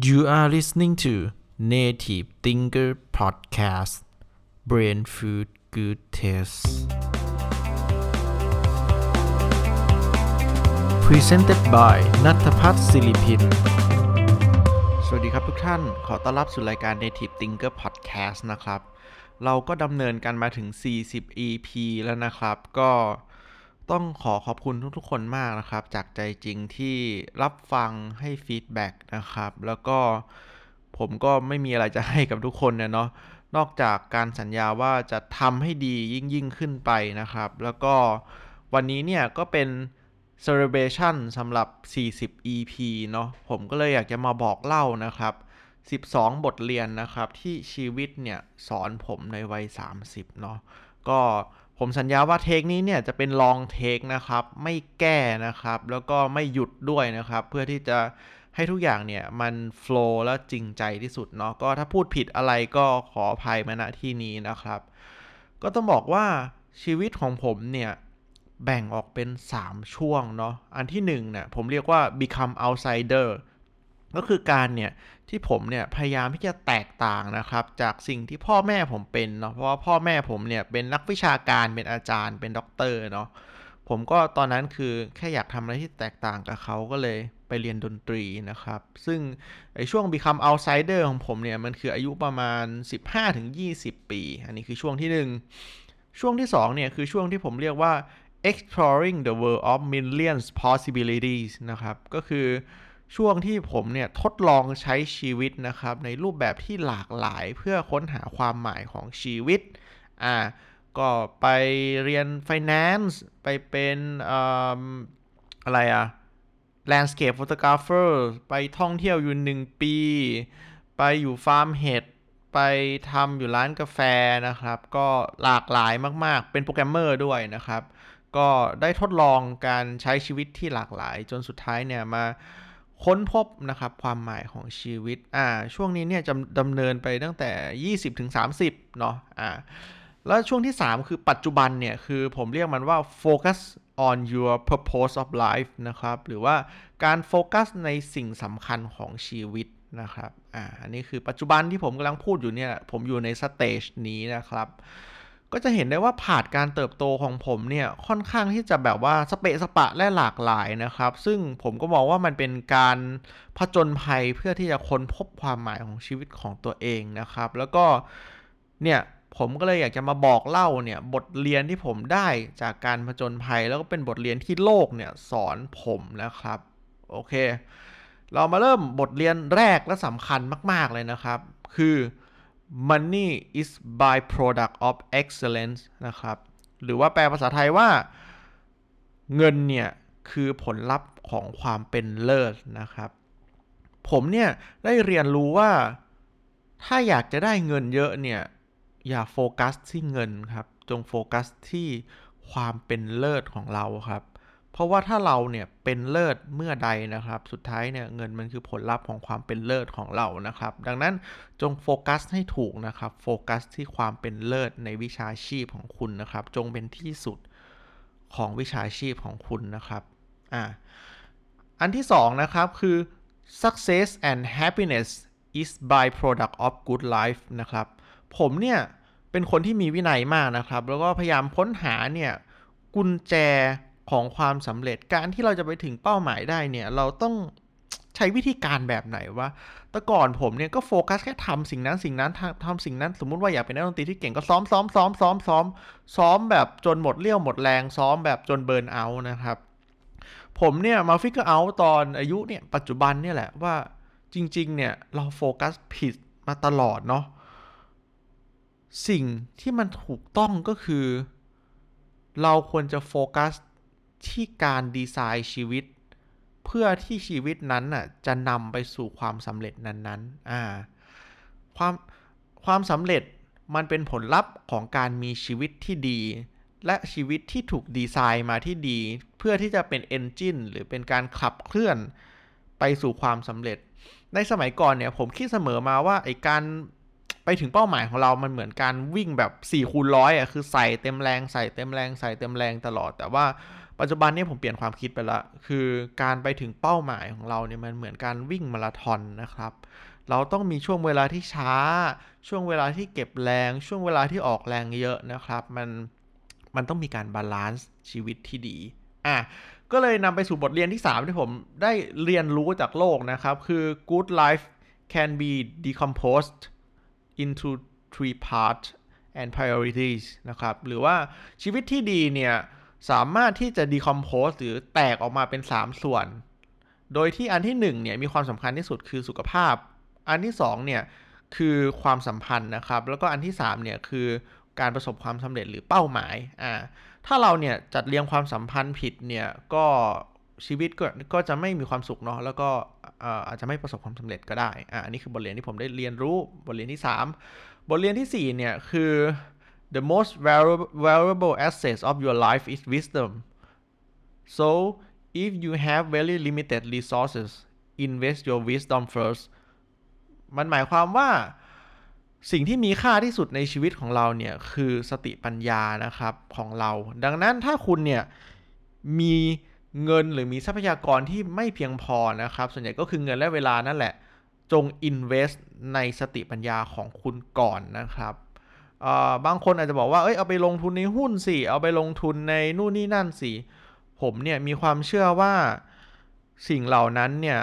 You are listening to Native Thinker Podcast Brain Food Good Taste Presented by นัทพัฒน์ศิริพิน สวัสดีครับทุกท่าน ขอต้อนรับสู่รายการ Native Thinker Podcast นะครับ เราก็ดำเนินกันมาถึง 40 EP แล้วนะครับ ก็ ต้องขอขอบคุณทุกๆคนมากนะครับ จากใจจริงที่รับฟังให้ฟีดแบ็กนะครับ แล้วก็ผมก็ไม่มีอะไรจะให้กับทุกคนเนี่ยเนาะนอกจากการสัญญาว่าจะทำให้ดียิ่งยิ่งขึ้นไปนะครับ แล้วก็วันนี้เนี่ยก็เป็น celebration สำหรับ 40 EP เนาะผมก็เลยอยากจะมาบอกเล่านะครับ 12 บทเรียนนะครับที่ชีวิตเนี่ยสอนผมในวัย 30 เนาะ ก็ผมสัญญาว่าเทคนี้เนี่ยจะเป็นลองเทคนะครับ ไม่แก้นะครับ แล้วก็ไม่หยุดด้วยนะครับ เพื่อที่จะให้ทุกอย่างเนี่ยมันโฟล์และจริงใจที่สุดเนาะก็ถ้าพูดผิดอะไรก็ขออภัยมาณที่นี้นะครับ ก็ต้องบอกว่าชีวิตของผมเนี่ยแบ่งออกเป็น 3 ช่วงเนาะอันที่1เนี่ยผมเรียกว่า become outsider ก็คือการเนี่ยที่ผมเนี่ยพยายามที่จะแตกต่างนะครับ จากสิ่งที่พ่อแม่ผมเป็นเนาะเพราะว่าพ่อแม่ผมเนี่ยเป็นนักวิชาการเป็นอาจารย์เป็นด็อกเตอร์เนาะผมก็ตอนนั้นคือแค่อยากทำอะไรที่แตกต่างกับเขาก็เลยไปเรียนดนตรีนะครับ ซึ่งไอช่วง become outsider ของผมเนี่ย มันคืออายุประมาณ 15-20 ปี อันนี้คือช่วงที่ 1 ช่วงที่ 2 เนี่ย คือช่วงที่ผมเรียกว่า exploring the world of millions possibilities นะครับ ก็คือ ช่วงที่ผมเนี่ยทดลองใช้ชีวิตนะครับ ในรูปแบบที่หลากหลายเพื่อค้นหาความหมายของชีวิตอ่าก็ไปเรียน finance ไปเป็นอะไรอะ landscape photographer ไปท่องเที่ยวอยู่หนึ่งปี ไปอยู่ฟาร์มเห็ดไปทำอยู่ร้านกาแฟนะครับ ก็หลากหลายมากๆ เป็นโปรแกรมเมอร์ด้วยนะครับ ก็ได้ทดลองการใช้ชีวิตที่หลากหลายจนสุดท้ายเนี่ยมา ค้นพบนะครับความหมายของชีวิตอ่าช่วงนี้เนี่ยจะดำเนินไปตั้งแต่ 20ถึง30เนาะอ่าแล้วช่วงที่ 3 คือปัจจุบันเนี่ย คือผมเรียกมันว่า focus on your purpose of life นะครับ หรือว่าการโฟกัสในสิ่งสำคัญของชีวิตนะครับอ่าอันนี้คือปัจจุบันที่ผมกำลังพูดอยู่เนี่ย ผมอยู่ในสเตจนี้นะครับ ก็จะเห็นได้ว่าผ่านการเติบโตของผมเนี่ยค่อนข้างที่จะแบบว่าสเปะสปะและหลากหลายนะครับ ซึ่งผมก็มองว่ามันเป็นการผจญภัยเพื่อที่จะค้นพบความหมายของชีวิตของตัวเองนะครับ แล้วก็เนี่ยผมก็เลยอยากจะมาบอกเล่าเนี่ยบทเรียนที่ผมได้จากการผจญภัย แล้วก็เป็นบทเรียนที่โลกเนี่ยสอนผมนะครับโอเค เรามาเริ่มบทเรียนแรกและสำคัญมาก ๆเลยนะครับ คือ money is byproduct of excellence นะครับ หรือว่าแปลภาษาไทยว่า เงินเนี่ย คือผลลัพธ์ของความเป็นเลิศนะครับ ผมเนี่ยได้เรียนรู้ว่า ถ้าอยากจะได้เงินเยอะเนี่ย อย่าโฟกัสที่เงินครับ จงโฟกัสที่ความเป็นเลิศของเราครับ เพราะว่าถ้าเราเนี่ยเป็นเลิศเมื่อใดนะครับ สุดท้ายเนี่ยเงินมันคือผลลัพธ์ของความเป็นเลิศของเรานะครับ ดังนั้นจงโฟกัสให้ถูกนะครับ โฟกัสที่ความเป็นเลิศในวิชาชีพของคุณนะครับ จงเป็นที่สุดของวิชาชีพของคุณนะครับ อ่า อันที่สองนะครับคือ success and happiness is byproduct of good life นะครับ ผมเนี่ยเป็นคนที่มีวินัยมากนะครับ แล้วก็พยายามค้นหาเนี่ยกุญแจ ของความสำเร็จการที่เราจะไปถึงเป้าหมายได้เนี่ย เราต้องใช้วิธีการแบบไหนวะแต่ก่อนผมเนี่ยก็โฟกัสแค่ทำสิ่งนั้นสิ่งนั้นทำสิ่งนั้น สมมุติว่าอยากเป็นนักดนตรีที่เก่งก็ซ้อมซ้อมซ้อมซ้อมซ้อมซ้อมแบบจนหมดเรี่ยวหมดแรงซ้อมแบบจน burnout นะครับ ผมเนี่ยมา figure out ตอนอายุเนี่ยปัจจุบันเนี่ยแหละว่าจริง ๆ เนี่ยเราโฟกัสผิดมาตลอดเนาะสิ่งที่มันถูกต้องก็คือ เราควรจะโฟกัส ที่การดีไซน์ชีวิต เพื่อที่ชีวิตนั้นน่ะจะนำไปสู่ความสำเร็จนั้นๆอ่าความความสำเร็จมันเป็นผลลัพธ์ของการมีชีวิตที่ดี และชีวิตที่ถูกดีไซน์มาที่ดี เพื่อที่จะเป็น engine หรือเป็นการขับเคลื่อนไปสู่ความสำเร็จ ในสมัยก่อนเนี่ยผมคิดเสมอมาว่าไอ้การไปถึงเป้าหมายของเรา มันเหมือนการวิ่งแบบ4คูณร้อยอะคือใส่เต็มแรงใส่เต็มแรงใส่เต็มแรงตลอด แต่ว่า ปัจจุบันนี้ผมเปลี่ยนความคิดไปละ คือการไปถึงเป้าหมายของเราเนี่ยมันเหมือนการวิ่งมาราธอนนะครับ เราต้องมีช่วงเวลาที่ช้า ช่วงเวลาที่เก็บแรง ช่วงเวลาที่ออกแรงเยอะนะครับ มันมันต้องมีการ balance ชีวิตที่ดี อะ ก็เลยนำไปสู่บทเรียนที่ 3 ที่ผมได้เรียนรู้จากโลกนะครับ คือ good life can be decomposed into three parts and priorities นะครับ หรือว่าชีวิตที่ดีเนี่ย สามารถที่จะ decompose หรือแตกออกมาเป็น 3 ส่วน โดยที่อันที่1เนี่ยมีความสำคัญที่สุดคือสุขภาพ อันที่2เนี่ยคือความสัมพันธ์นะครับ แล้วก็อันที่3เนี่ยคือการประสบความสำเร็จหรือเป้าหมาย อ่า ถ้าเราเนี่ยจัดเรียงความสัมพันธ์ผิดเนี่ยก็ชีวิตก็ก็จะไม่มีความสุขเนาะ แล้วก็อาจจะไม่ประสบความสำเร็จก็ได้ อ่า อันนี้คือบทเรียนที่ผมได้เรียนรู้ บทเรียนที่ 3 บทเรียนที่4เนี่ยคือ the most valuable assets of your life is wisdom so if you have very limited resources invest your wisdom first มันหมายความว่าสิ่งที่มีค่าที่สุดในชีวิตของเราเนี่ย คือสติปัญญานะครับของเรา ดังนั้นถ้าคุณเนี่ย มีเงินหรือมีทรัพยากรที่ไม่เพียงพอนะครับ ส่วนใหญ่ก็คือเงินและเวลานั่นแหละ จง invest ในสติปัญญาของคุณก่อนนะครับ บางคนอาจจะบอกว่าเอ้ยเอาไปลงทุนในหุ้นสิ เอาไปลงทุนในนู่นนี่นั่นสิ ผมเนี่ยมีความเชื่อว่าสิ่งเหล่านั้นเนี่ย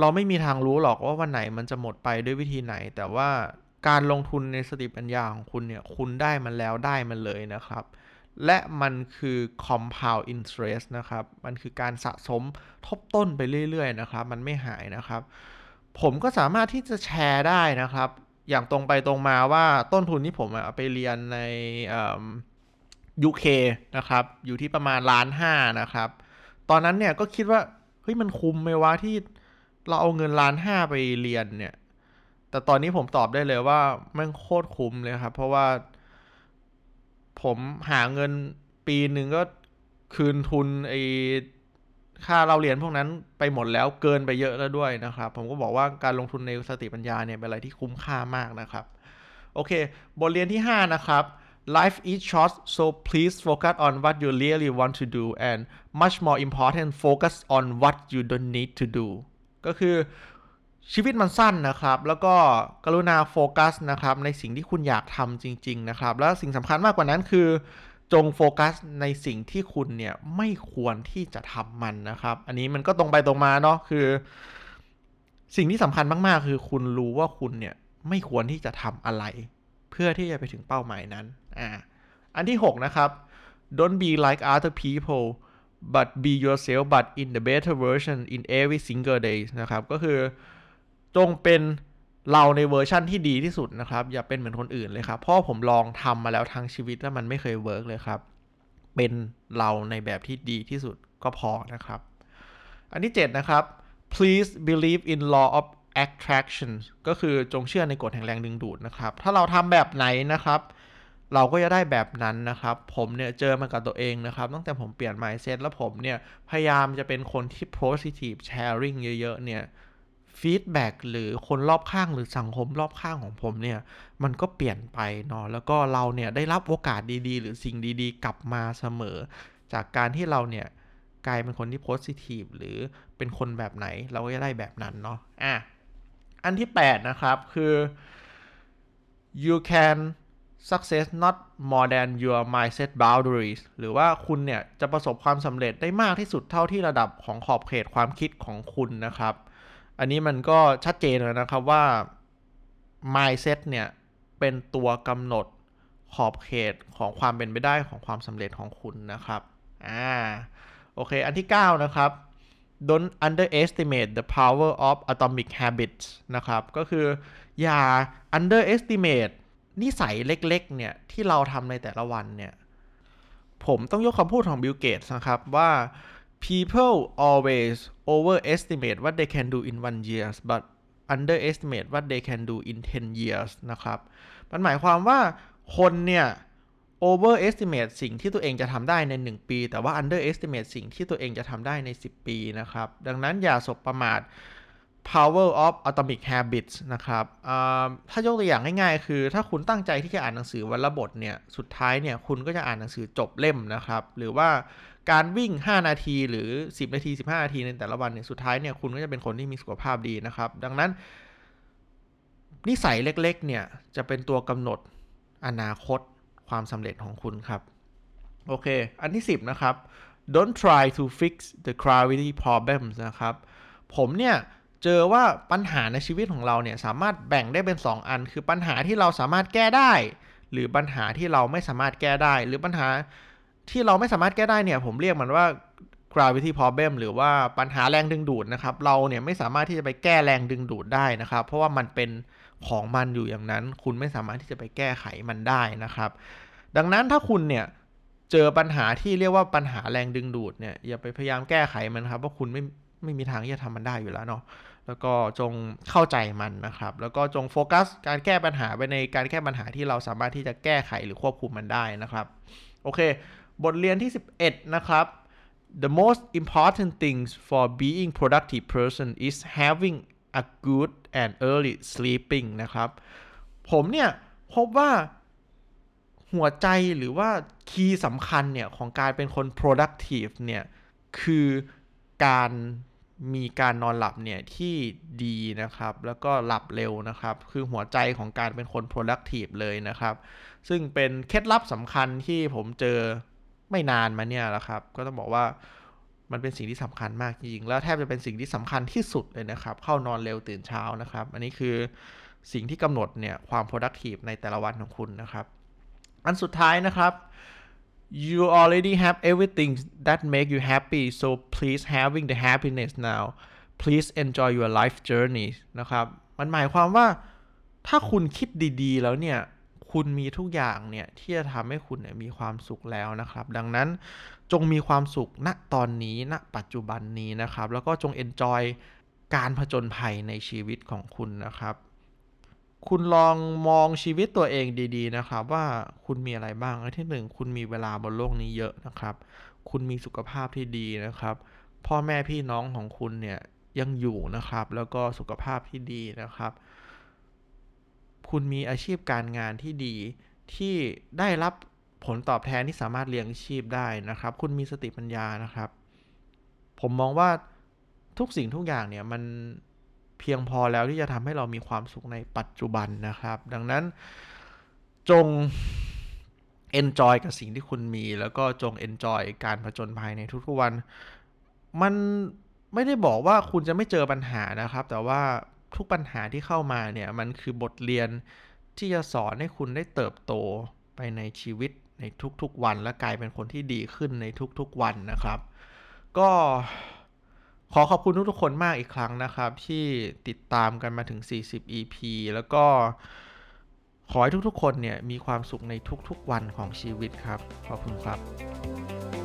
เราไม่มีทางรู้หรอกว่าวันไหนมันจะหมดไปด้วยวิธีไหน แต่ว่าการลงทุนในสติปัญญาของคุณเนี่ยคุณได้มันแล้วได้มันเลยนะครับ และมันคือ compound interest นะครับ มันคือการสะสมทบต้นไปเรื่อยๆนะครับ มันไม่หายนะครับ ผมก็สามารถที่จะแชร์ได้นะครับ อย่างตรงไปตรงมาว่าต้นทุนที่ผมเอาไปเรียนในยูเคนะครับ อยู่ที่ประมาณล้านห้านะครับ ตอนนั้นเนี่ยก็คิดว่า เฮ้ยมันคุ้มไหมวะที่เราเอาเงินล้านห้าไปเรียนเนี่ย แต่ตอนนี้ผมตอบได้เลยว่ามันโคตรคุ้มเลยครับ เพราะว่า ผมหาเงินปีหนึ่งก็คืนทุนไอ ค่าเราเรียนพวกนั้นไปหมดแล้วเกินไปเยอะแล้วด้วยนะครับ ผมก็บอกว่าการลงทุนในสติปัญญาเนี่ยเป็นอะไรที่คุ้มค่ามากนะครับ โอเค บทเรียนที่ 5 นะครับ life is short so please focus on what you really want to do and much more important focus on what you don't need to do ก็คือชีวิตมันสั้นนะครับ แล้วก็กรุณาโฟกัสนะครับในสิ่งที่คุณอยากทำจริง ๆ นะครับ แล้วสิ่งสำคัญมากกว่านั้นคือ จงโฟกัสในสิ่งที่คุณเนี่ยไม่ควรที่จะทำมันนะครับ อันนี้มันก็ตรงไปตรงมาเนาะคือ สิ่งที่สำคัญมากๆ คือคุณรู้ว่าคุณเนี่ยไม่ควรที่จะทำอะไร เพื่อที่จะไปถึงเป้าหมายนั้นอ่าอันที่ 6 นะครับ don't be like other people but be yourself but in the better version in every single day นะครับ ก็คือจงเป็น เราในเวอร์ชั่นที่ดีที่สุดนะครับ อย่าเป็นเหมือนคนอื่นเลยครับเพราะผมลองทำมาแล้วทั้งชีวิตแล้วมันไม่เคย work เลยครับ เป็นเราในแบบที่ดีที่สุดก็พอนะครับ อันที่ 7 นะครับ please believe in law of attraction ก็คือจงเชื่อในกฎแห่งแรงดึงดูดนะครับ ถ้าเราทำแบบไหนนะครับ เราก็จะได้แบบนั้นนะครับ ผมเนี่ยเจอมากับตัวเองนะครับ ตั้งแต่ผมเปลี่ยน mindset แล้วผมเนี่ย พยายามจะเป็นคนที่ positive sharing เยอะๆ เนี่ย ฟีดแบ็หรือคนรอบข้างหรือสังคมรอบข้างของผมเนี่ย มันก็เปลี่ยนไปเนาะแล้วก็เราเนี่ยได้รับโอกาสดีๆ หรือสิ่งดีๆ กลับมาเสมอ จากการที่เราเนี่ยกลายเป็นคนที่ positive หรือเป็นคนแบบไหนเราก็จะได้แบบนั้นเนาะอะอันที่ 8 นะครับ คือ you can success not more than your mindset boundaries หรือว่าคุณเนี่ย จะประสบความสำเร็จได้มากที่สุดเท่าที่ระดับของขอบเขตความคิดของคุณนะครับ อันนี้มันก็ชัดเจนเลยนะครับว่า mindset เนี่ย เป็นตัวกำหนดขอบเขตของความเป็นไปได้ของความสำเร็จของคุณนะครับ อ่า โอเค อันที่ 9 นะครับ don't underestimate the power of atomic habits นะครับ ก็คืออย่า underestimate นิสัยเล็ก ๆ เนี่ย ที่เราทำในแต่ละวันเนี่ย ผมต้องยกคำพูดของบิลเกตนะครับว่า people always overestimate what they can do in one years but underestimate what they can do in 10 years นะครับ มันหมายความว่าคนเนี่ย overestimate สิ่งที่ตัวเองจะทำได้ใน 1 ปี แต่ว่า underestimate สิ่งที่ตัวเองจะทำได้ใน 10 ปีนะครับ ดังนั้นอย่าสบประมาท power of atomic habits นะครับถ้ายกตัวอย่างง่ายๆ คือถ้าคุณตั้งใจที่จะอ่านหนังสือวันละบทเนี่ย สุดท้ายเนี่ยคุณก็จะอ่านหนังสือจบเล่มนะครับ หรือว่า การวิ่ง 5 นาทีหรือ 10 นาที 15 นาทีในแต่ละวันเนี่ยสุดท้ายเนี่ยคุณก็จะเป็นคนที่มีสุขภาพดีนะครับ ดังนั้น นิสัยเล็กๆ เนี่ยจะเป็นตัวกำหนดอนาคตความสำเร็จของคุณครับ โอเค อันที่ 10 นะครับ don't try to fix the gravity problems นะครับ ผมเนี่ยเจอว่าปัญหาในชีวิตของเราเนี่ยสามารถแบ่งได้เป็น 2 อัน คือปัญหาที่เราสามารถแก้ได้ หรือปัญหาที่เราไม่สามารถแก้ได้ หรือปัญหา ที่เราไม่สามารถแก้ได้เนี่ย ผมเรียกมันว่า gravity problem หรือว่าปัญหาแรงดึงดูดนะครับ เราเนี่ยไม่สามารถที่จะไปแก้แรงดึงดูดได้นะครับ เพราะว่ามันเป็นของมันอยู่อย่างนั้น คุณไม่สามารถที่จะไปแก้ไขมันได้นะครับ ดังนั้นถ้าคุณเนี่ยเจอปัญหาที่เรียกว่าปัญหาแรงดึงดูดเนี่ยอย่าไปพยายามแก้ไขมันครับเพราะคุณไม่ไม่มีทางที่จะทำมันได้อยู่แล้วเนาะแล้วก็จงเข้าใจมันนะครับ แล้วก็จงโฟกัสการแก้ปัญหาไปในการแก้ปัญหาที่เราสามารถที่จะแก้ไขหรือควบคุมมันได้นะครับ โอเค บทเรียนที่ 11 นะครับ the most important things for being productive person is having a good and early sleeping นะครับ ผมเนี่ย พบว่าหัวใจหรือว่าคีย์สำคัญเนี่ย ของการเป็นคน productive เนี่ย คือการมีการนอนหลับเนี่ย ที่ดีนะครับ แล้วก็หลับเร็วนะครับ คือหัวใจของการเป็นคน productive เลยนะครับ ซึ่งเป็นเคล็ดลับสำคัญที่ผมเจอ ไม่นานมาเนี่ยแหละครับ ก็ต้องบอกว่ามันเป็นสิ่งที่สำคัญมากจริงแล้วแทบจะเป็นสิ่งที่สำคัญที่สุดเลยนะครับ เข้านอนเร็วตื่นเช้านะครับ อันนี้คือสิ่งที่กำหนดเนี่ยความ productive ในแต่ละวันของคุณนะครับ อันสุดท้ายนะครับ you already have everything that make you happy so please having the happiness now please enjoy your life journey นะครับ มันหมายความว่าถ้าคุณคิดดีๆ แล้วเนี่ย คุณมีทุกอย่างเนี่ยที่จะทำให้คุณเนี่ยมีความสุขแล้วนะครับ ดังนั้นจงมีความสุขณตอนนี้ณปัจจุบันนี้นะครับ แล้วก็จง enjoy การผจญภัยในชีวิตของคุณนะครับ คุณลองมองชีวิตตัวเองดีๆนะครับ ว่าคุณมีอะไรบ้างอันที่หนึ่งคุณมีเวลาบนโลกนี้เยอะนะครับ คุณมีสุขภาพที่ดีนะครับ พ่อแม่พี่น้องของคุณเนี่ยยังอยู่นะครับ แล้วก็สุขภาพที่ดีนะครับ คุณมีอาชีพการงานที่ดีที่ได้รับผลตอบแทนที่สามารถเลี้ยงชีพได้นะครับ คุณมีสติปัญญานะครับ ผมมองว่าทุกสิ่งทุกอย่างเนี่ยมันเพียงพอแล้วที่จะทำให้เรามีความสุขในปัจจุบันนะครับ ดังนั้นจง enjoy กับสิ่งที่คุณมี แล้วก็จง enjoy การผจญภัยในทุกๆวัน มันไม่ได้บอกว่าคุณจะไม่เจอปัญหานะครับ แต่ว่า ทุกปัญหาที่เข้ามาเนี่ยมันคือบทเรียนที่จะสอนให้คุณได้เติบโตไปในชีวิตในทุกๆวัน และกลายเป็นคนที่ดีขึ้นในทุกๆวันนะครับ ก็ขอขอบคุณทุกๆคนมากอีกครั้งนะครับ ที่ติดตามกันมาถึง 40 EP แล้วก็ขอให้ทุกๆคนเนี่ยมีความสุขในทุกๆวันของชีวิตครับ ขอบคุณครับ